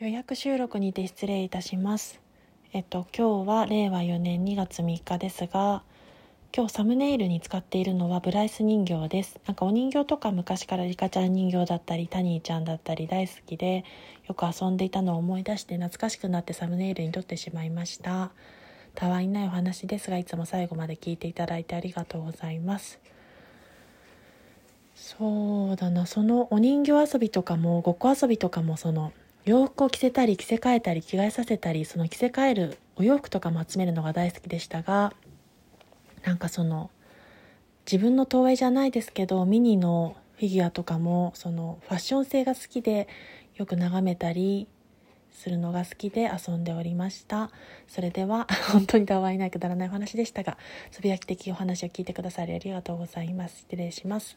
予約収録にて失礼いたします。えっと今日は令和4年2月3日ですが今日サムネイルに使っているのはブライス人形です。なんかお人形とか昔からリカちゃん人形だったりタニーちゃんだったり大好きでよく遊んでいたのを思い出して懐かしくなってサムネイルに撮ってしまいました。たわいないお話ですがいつも最後まで聞いていただいてありがとうございます。そうだな。そのお人形遊びとかもごっこ遊びとかもその洋服を着せたり着せ替えたり着替えさせたりその着せ替えるお洋服とかも集めるのが大好きでしたがなんかその自分の投影じゃないですけどミニのフィギュアとかもそのファッション性が好きでよく眺めたりするのが好きで遊んでおりました。それでは 本当にたわいないくだらないお話でしたがつぶやき的お話を聞いてくださりありがとうございます。失礼します。